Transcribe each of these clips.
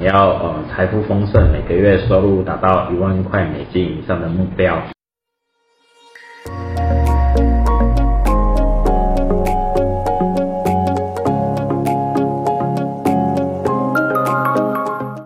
你要呃财富丰盛，每个月收入达到一万块美金以上的目标。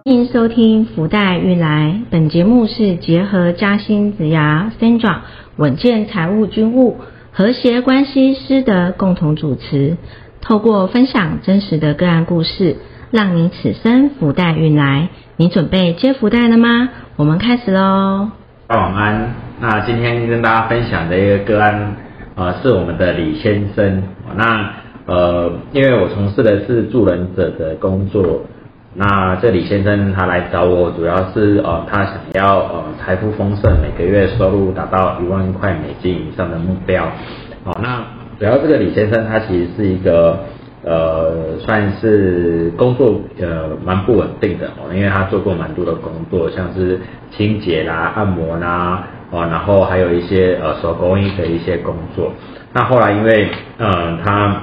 欢迎收听福袋运来，本节目是结合嘉兴子牙 Sandra 稳健财务军务和谐关系师的共同主持，透过分享真实的个案故事。让你此生福袋运来，你准备接福袋了吗？我们开始喽。大晚安。那今天跟大家分享的一个个案，呃，是我们的李先生。那呃，因为我从事的是助人者的工作，那这李先生他来找我，主要是呃，他想要呃财富丰盛，每个月收入达到一万块美金以上的目标。好，那主要这个李先生他其实是一个。呃，算是工作呃蛮不稳定的哦，因为他做过蛮多的工作，像是清洁啦、按摩啦，哦，然后还有一些呃手工艺的一些工作。那后来因为嗯他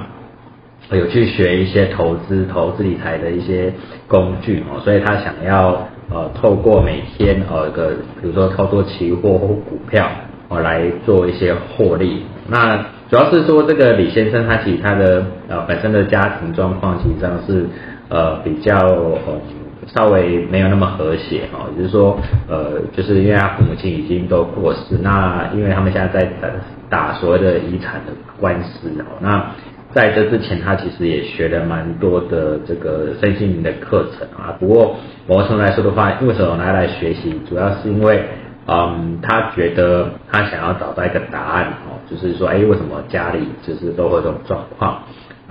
有去学一些投资、投资理财的一些工具哦，所以他想要呃透过每天呃个比如说操作期货或股票哦来做一些获利。那主要是说，这个李先生他其实他的呃本身的家庭状况实际上是呃比较呃稍微没有那么和谐哦，也就是说呃就是因为他父母亲已经都过世，那因为他们现在在打打所谓的遗产的官司哦，那在这之前他其实也学了蛮多的这个身心灵的课程啊，不过某种程度来说的话，为什么拿来学习，主要是因为。嗯，他觉得他想要找到一个答案哦，就是说，哎，为什么家里就是都会这种状况？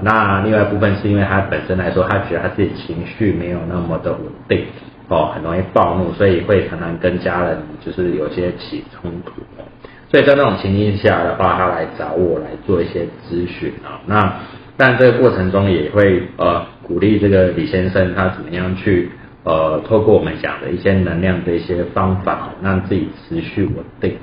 那另外一部分是因为他本身来说，他觉得他自己情绪没有那么的稳定哦，很容易暴怒，所以会常常跟家人就是有些起冲突。所以在那种情境下的话，他来找我来做一些咨询啊。那但这个过程中也会呃鼓励这个李先生他怎么样去。呃，透过我们讲的一些能量的一些方法，让自己持续稳定。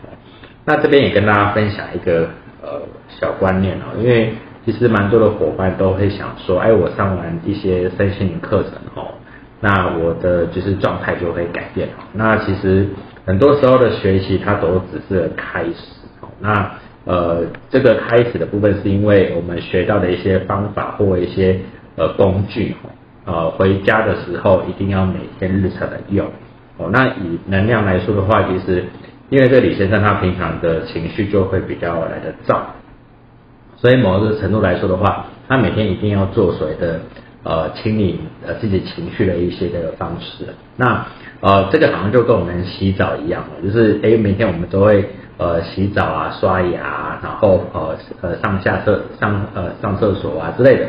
那这边也跟大家分享一个呃小观念哦，因为其实蛮多的伙伴都会想说，哎，我上完一些身心灵课程哦，那我的就是状态就会改变哦。那其实很多时候的学习，它都只是开始哦。那呃，这个开始的部分是因为我们学到的一些方法或一些呃工具哦。呃，回家的时候一定要每天日常的用哦。那以能量来说的话，其实因为这李先生他平常的情绪就会比较来的燥，所以某个程度来说的话，他每天一定要做所谓的呃清理呃自己情绪的一些的方式。那呃这个好像就跟我们洗澡一样就是哎每天我们都会呃洗澡啊、刷牙，然后呃呃上下厕上呃上厕所啊之类的。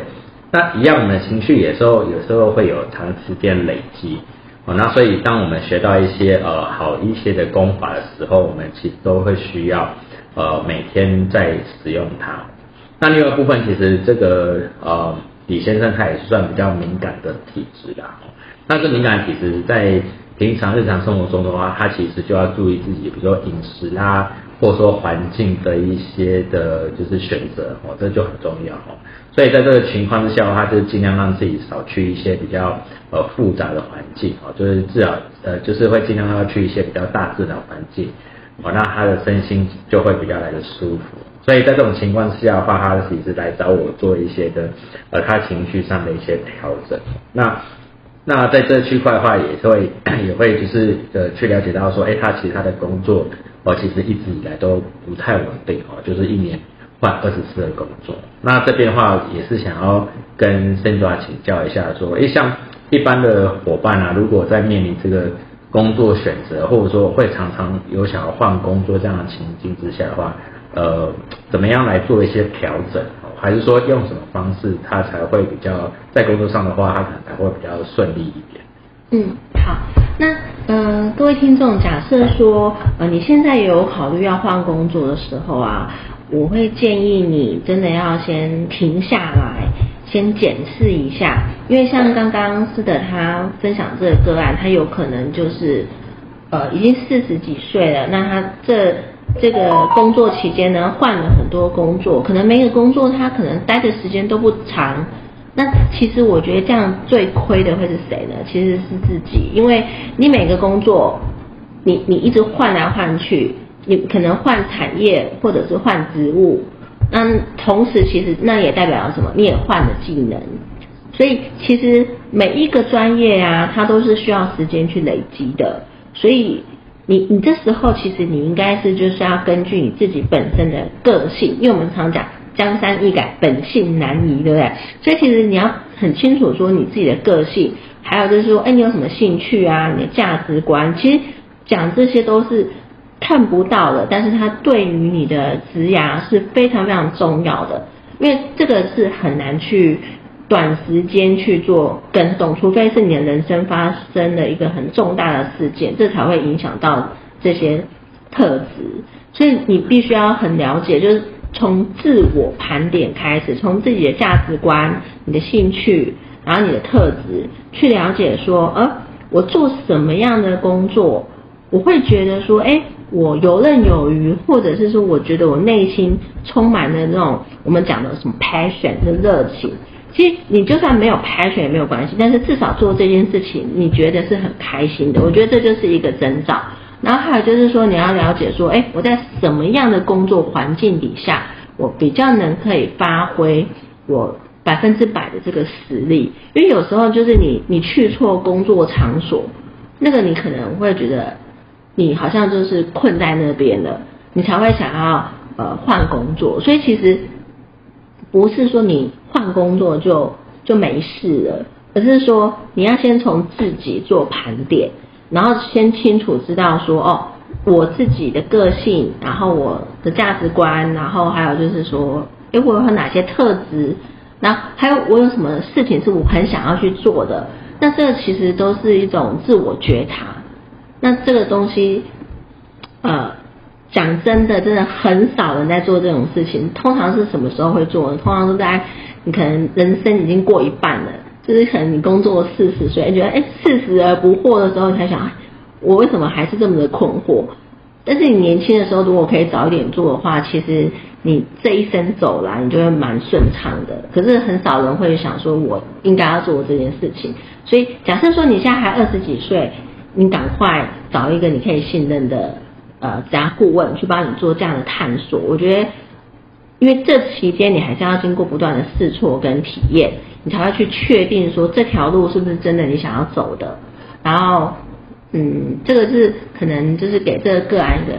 那一样的情绪，有时候有时候会有长时间累积，哦，那所以当我们学到一些呃好一些的功法的时候，我们其实都会需要呃每天在使用它。那另外部分，其实这个呃李先生他也是算比较敏感的体质的，那这敏感体质在平常日常生活中的话，他其实就要注意自己，比如说饮食啦。或者说环境的一些的，就是选择哦，这就很重要哦。所以在这个情况之下的话，就尽量让自己少去一些比较呃复杂的环境哦，就是至少呃就是会尽量要去一些比较大自然环境哦，那他的身心就会比较来的舒服。所以在这种情况之下的话，他其实来找我做一些的呃他情绪上的一些调整。那那在这区块的话，也是会 也会就是呃去了解到说，哎，他其实他的工作。哦，其实一直以来都不太稳定哦，就是一年换二十次的工作。那这边的话也是想要跟 Sandra 请教一下，说，诶，像一般的伙伴啊，如果在面临这个工作选择，或者说会常常有想要换工作这样的情境之下的话，呃，怎么样来做一些调整？还是说用什么方式，他才会比较在工作上的话，他可能才会比较顺利一点？嗯，好，那呃，各位听众，假设说呃你现在有考虑要换工作的时候啊，我会建议你真的要先停下来，先检视一下，因为像刚刚斯德他分享这个个案，他有可能就是呃已经四十几岁了，那他这这个工作期间呢换了很多工作，可能每个工作他可能待的时间都不长。那其实我觉得这样最亏的会是谁呢？其实是自己，因为你每个工作，你你一直换来换去，你可能换产业或者是换职务，那同时其实那也代表了什么？你也换了技能，所以其实每一个专业啊，它都是需要时间去累积的，所以。你你这时候其实你应该是就是要根据你自己本身的个性，因为我们常讲江山易改，本性难移，对不对？所以其实你要很清楚说你自己的个性，还有就是说，哎，你有什么兴趣啊？你的价值观，其实讲这些都是看不到的，但是它对于你的职涯是非常非常重要的，因为这个是很难去。短时间去做跟动，除非是你的人生发生了一个很重大的事件，这才会影响到这些特质。所以你必须要很了解，就是从自我盘点开始，从自己的价值观、你的兴趣，然后你的特质，去了解说，呃，我做什么样的工作，我会觉得说，哎，我游刃有余，或者是说，我觉得我内心充满了那种我们讲的什么 passion 的热情。其实你就算没有 passion 也没有关系，但是至少做这件事情你觉得是很开心的，我觉得这就是一个征兆。然后还有就是说你要了解说，哎，我在什么样的工作环境底下，我比较能可以发挥我百分之百的这个实力。因为有时候就是你你去错工作场所，那个你可能会觉得你好像就是困在那边了，你才会想要呃换工作。所以其实。不是说你换工作就就没事了，而是说你要先从自己做盘点，然后先清楚知道说哦，我自己的个性，然后我的价值观，然后还有就是说，哎，我有哪些特质，然后还有我有什么事情是我很想要去做的，那这其实都是一种自我觉察。那这个东西，呃。讲真的，真的很少人在做这种事情。通常是什么时候会做？通常都在你可能人生已经过一半了，就是可能你工作四十岁，觉得哎四十而不惑的时候，你才想我为什么还是这么的困惑？但是你年轻的时候，如果可以早一点做的话，其实你这一生走来，你就会蛮顺畅的。可是很少人会想说，我应该要做这件事情。所以假设说你现在还二十几岁，你赶快找一个你可以信任的。呃，家顾问去帮你做这样的探索，我觉得，因为这期间你还是要经过不断的试错跟体验，你才会去确定说这条路是不是真的你想要走的。然后，嗯，这个是可能就是给这个个案的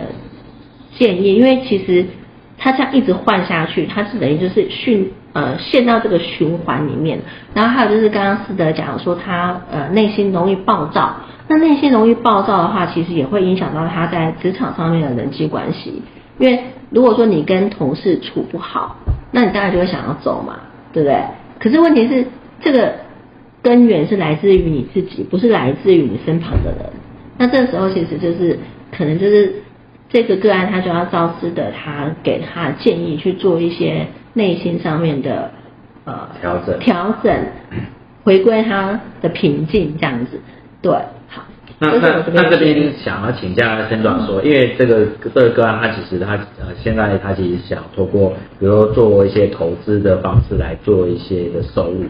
建议，因为其实他这样一直换下去，他是等于就是训呃陷到这个循环里面。然后还有就是刚刚思德讲说他呃内心容易暴躁。那内心容易暴躁的话，其实也会影响到他在职场上面的人际关系。因为如果说你跟同事处不好，那你当然就会想要走嘛，对不对？可是问题是，这个根源是来自于你自己，不是来自于你身旁的人。那这时候其实就是可能就是这个个案，他就要照师的他给他建议去做一些内心上面的呃调整，调整，回归他的平静这样子。对，好。那那那这边想要请教陈总说，因为这个这个个案，他其实他呃现在他其实想通过，比如做一些投资的方式来做一些的收入。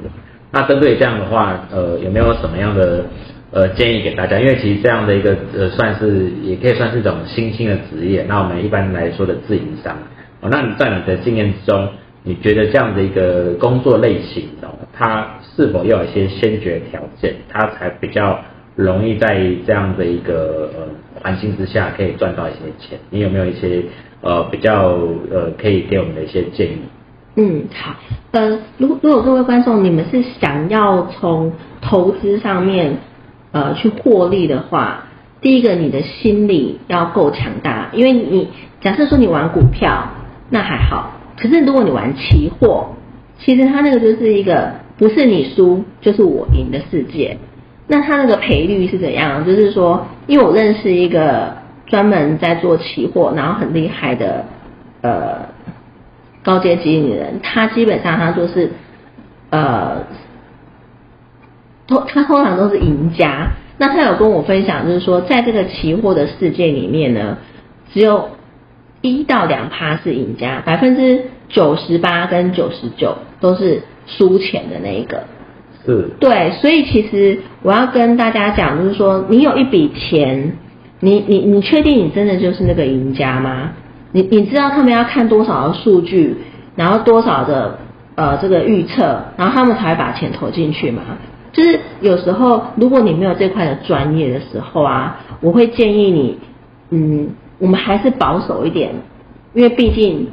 那针对这样的话，呃，有没有什么样的呃建议给大家？因为其实这样的一个呃算是也可以算是一种新兴的职业。那我们一般来说的自营商，哦，那你在你的经验之中，你觉得这样的一个工作类型哦，它是否要有一些先决条件，它才比较？容易在这样的一个呃环境之下可以赚到一些钱，你有没有一些呃比较呃可以给我们的一些建议？嗯，好，呃，如如果各位观众你们是想要从投资上面呃去获利的话，第一个你的心理要够强大，因为你假设说你玩股票那还好，可是如果你玩期货，其实它那个就是一个不是你输就是我赢的世界。那他那个赔率是怎样？就是说，因为我认识一个专门在做期货，然后很厉害的呃高阶经理人，他基本上他就是呃通他通常都是赢家。那他有跟我分享，就是说，在这个期货的世界里面呢，只有一到两趴是赢家，百分之九十八跟九十九都是输钱的那一个。对，所以其实我要跟大家讲，就是说，你有一笔钱，你你你确定你真的就是那个赢家吗？你你知道他们要看多少的数据，然后多少的呃这个预测，然后他们才会把钱投进去吗？就是有时候如果你没有这块的专业的时候啊，我会建议你，嗯，我们还是保守一点，因为毕竟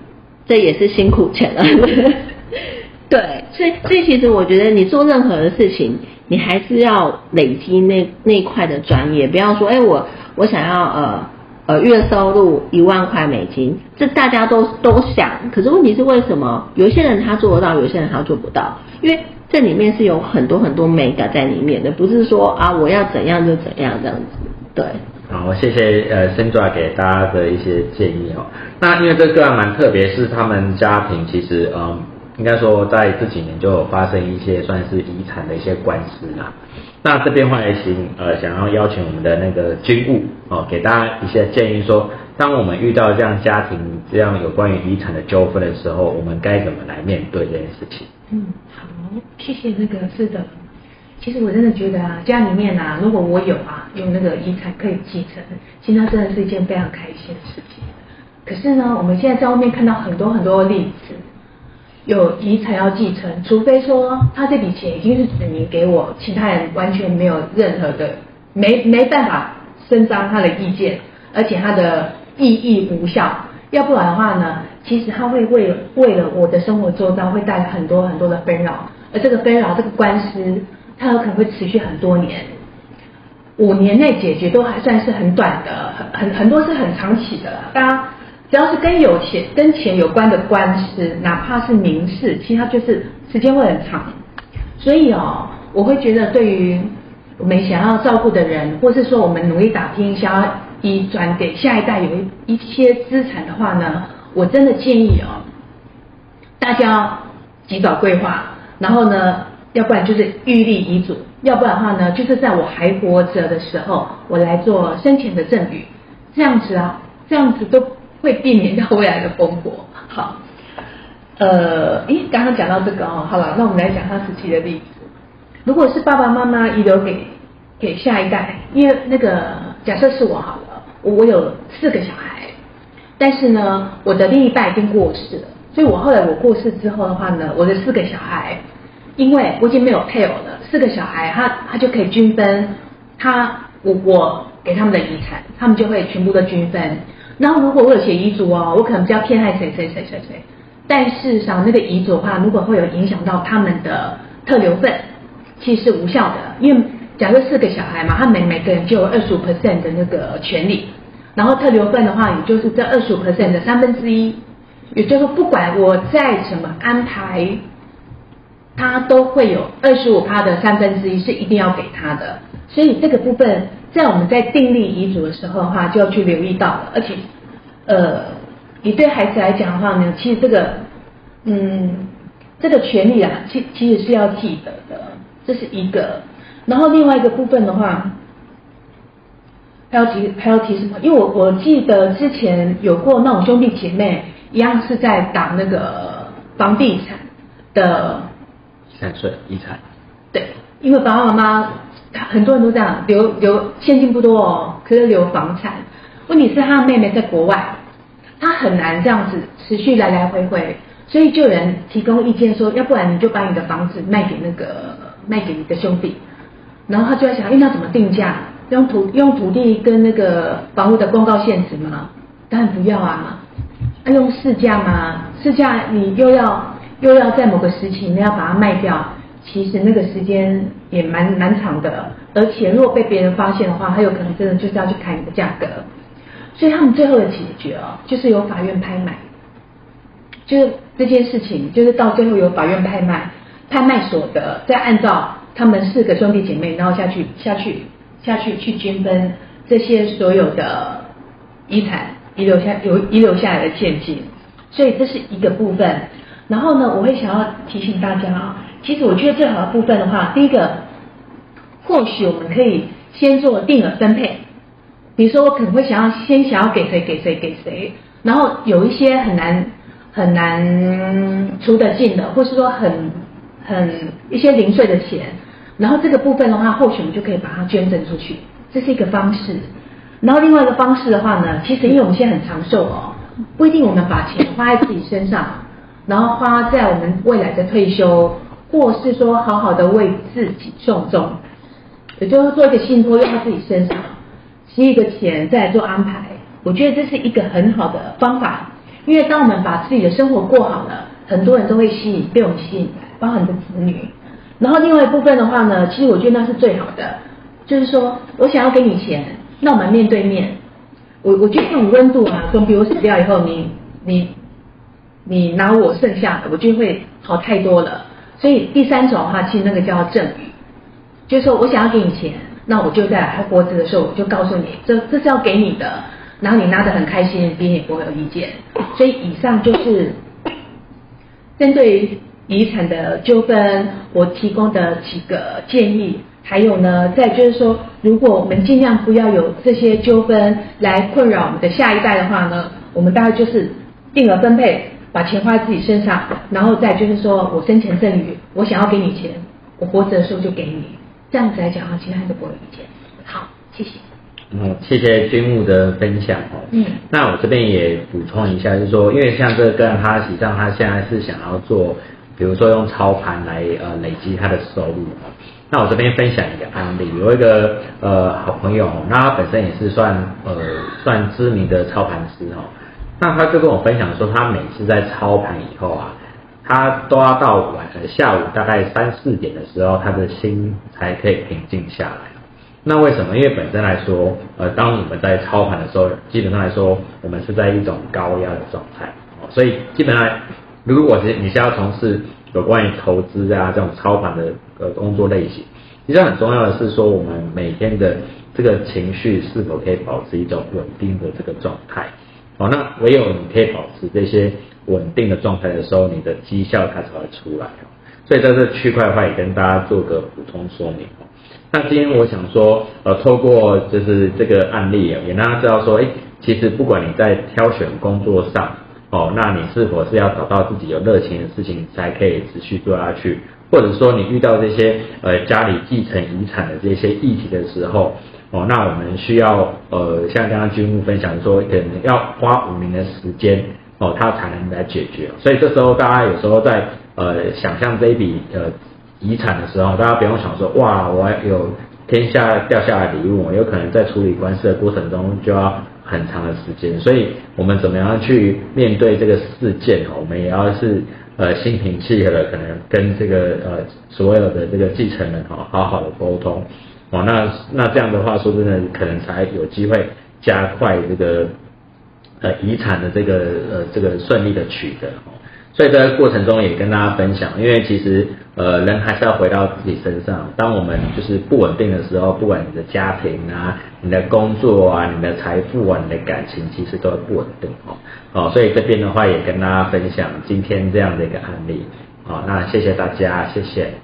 这也是辛苦钱了。对，所以所以其实我觉得你做任何的事情，你还是要累积那那块的专业，不要说哎我我想要呃呃月收入一万块美金，这大家都都想，可是问题是为什么有些人他做得到，有些人他做不到？因为这里面是有很多很多美感在里面的，不是说啊我要怎样就怎样这样子，对。好，谢谢呃森爪给大家的一些建议哦。那因为这个还蛮特别，是他们家庭其实嗯。应该说，在这几年就有发生一些算是遗产的一些官司啦。那这边话也请呃，想要邀请我们的那个军务哦，给大家一些建议，说当我们遇到这样家庭这样有关于遗产的纠纷的时候，我们该怎么来面对这件事情？嗯，好，谢谢那个是的。其实我真的觉得啊，家里面啊，如果我有啊，有那个遗产可以继承，其实它真的是一件非常开心的事情。可是呢，我们现在在外面看到很多很多的例子。有遗产要继承，除非说他这笔钱已经是指明给我，其他人完全没有任何的没没办法伸张他的意见，而且他的意义无效。要不然的话呢，其实他会为为了我的生活周遭会带来很多很多的纷扰，而这个纷扰这个官司，它有可能会持续很多年，五年内解决都还算是很短的，很很很多是很长期的，大家。只要是跟有钱、跟钱有关的官司，哪怕是民事，其实它就是时间会很长。所以哦，我会觉得对于我们想要照顾的人，或是说我们努力打拼，想要遗传给下一代有一一些资产的话呢，我真的建议哦，大家及早规划，然后呢，要不然就是预立遗嘱，要不然的话呢，就是在我还活着的时候，我来做生前的赠与，这样子啊，这样子都。会避免掉未来的风波。好，呃，咦，刚刚讲到这个哦，好了，那我们来讲他实际的例子。如果是爸爸妈妈遗留给给下一代，因为那个假设是我好了，我有四个小孩，但是呢，我的另一半已经过世了，所以我后来我过世之后的话呢，我的四个小孩，因为我已经没有配偶了，四个小孩他他就可以均分他我我给他们的遗产，他们就会全部都均分。然后如果我有写遗嘱哦，我可能比较偏爱谁谁谁谁谁，但事实上那个遗嘱的话，如果会有影响到他们的特留份，其实是无效的。因为假设四个小孩嘛，他每每个人就有二十五 percent 的那个权利，然后特留份的话，也就是这二十五 percent 的三分之一，也就是说不管我再怎么安排，他都会有二十五趴的三分之一是一定要给他的，所以这个部分。在我们在订立遗嘱的时候的话，就要去留意到了。而且，呃，你对孩子来讲的话呢，其实这个，嗯，这个权利啊，其其实是要记得的，这是一个。然后另外一个部分的话，还要提还要提什么？因为我我记得之前有过那种兄弟姐妹一样是在打那个房地产的三税遗产。对，因为爸爸妈妈。很多人都这样留留现金不多哦，可是留房产。问题是他的妹妹在国外，他很难这样子持续来来回回，所以就有人提供意见说，要不然你就把你的房子卖给那个卖给你的兄弟。然后他就在想，哎，那怎么定价？用土用土地跟那个房屋的公告限值吗？当然不要啊，要用市价吗？市价你又要又要在某个时期你要把它卖掉。其实那个时间也蛮蛮长的，而且如果被别人发现的话，他有可能真的就是要去砍你的价格。所以他们最后的解决哦，就是由法院拍卖，就是这件事情，就是到最后由法院拍卖，拍卖所得再按照他们四个兄弟姐妹，然后下去下去下去去均分这些所有的遗产遗留下有遗留下来的现金。所以这是一个部分。然后呢，我会想要提醒大家啊。其实我觉得最好的部分的话，第一个，或许我们可以先做定额分配。比如说，我可能会想要先想要给谁给谁给谁，然后有一些很难很难出得进的，或是说很很一些零碎的钱，然后这个部分的话，或许我们就可以把它捐赠出去，这是一个方式。然后另外一个方式的话呢，其实因为我们现在很长寿哦，不一定我们把钱花在自己身上，然后花在我们未来的退休，或是说好好的为自己送终，也就是做一个信托用在自己身上，吸一个钱再来做安排。我觉得这是一个很好的方法，因为当我们把自己的生活过好了，很多人都会吸引被我们吸引来，包含你的子女。然后另外一部分的话呢，其实我觉得那是最好的，就是说我想要给你钱，那我们面对面，我我觉得这种温度啊，总比我死掉以后你你你拿我剩下的，我觉得会好太多了。所以第三种的话，其实那个叫赠与，就是说我想要给你钱，那我就在还活着的时候，我就告诉你，这这是要给你的。然后你拿得很开心，别人也不会有意见。所以以上就是针对遗产的纠纷，我提供的几个建议。还有呢，再就是说，如果我们尽量不要有这些纠纷来困扰我们的下一代的话呢，我们大概就是定额分配，把钱花在自己身上，然后再就是说我生前赠与，我想要给你钱，我活着的时候就给你。这样子来讲啊，其他人都不会有意见。好，谢谢。嗯，谢谢君木的分享哦。嗯，那我这边也补充一下，就是说，因为像这个个人，他实际上他现在是想要做，比如说用操盘来呃累积他的收入哦。那我这边分享一个案例，有一个呃好朋友，那他本身也是算呃算知名的操盘师哦。那他就跟我分享说，他每次在操盘以后啊，他都要到晚下午大概三四点的时候，他的心才可以平静下来。那为什么？因为本身来说，呃，当我们在操盘的时候，基本上来说，我们是在一种高压的状态，所以基本上，如果是你是要从事有关于投资啊这种操盘的呃工作类型，其实很重要的是说，我们每天的这个情绪是否可以保持一种稳定的这个状态，哦，那唯有你可以保持这些稳定的状态的时候，你的绩效它才会出来，所以在这区块的话，也跟大家做个补充说明。那今天我想说，呃，透过就是这个案例，也让大家知道说，哎，其实不管你在挑选工作上，哦，那你是否是要找到自己有热情的事情才可以持续做下去，或者说你遇到这些呃家里继承遗产的这些议题的时候，哦，那我们需要呃像刚刚君木分享说，可能要花五年的时间，哦，他才能来解决。所以这时候大家有时候在呃想象这一笔呃。遗产的时候，大家不用想说哇，我有天下掉下来礼物，我有可能在处理官司的过程中就要很长的时间。所以，我们怎么样去面对这个事件？哦我们也要是呃心平气和的，可能跟这个呃所有的这个继承人哈好好的沟通。哦，那那这样的话，说真的，可能才有机会加快这个呃遗产的这个呃这个顺利的取得。所以在过程中也跟大家分享，因为其实呃人还是要回到自己身上。当我们就是不稳定的时候，不管你的家庭啊、你的工作啊、你的财富啊、你的感情，其实都会不稳定哦。哦，所以这边的话也跟大家分享今天这样的一个案例。好，那谢谢大家，谢谢。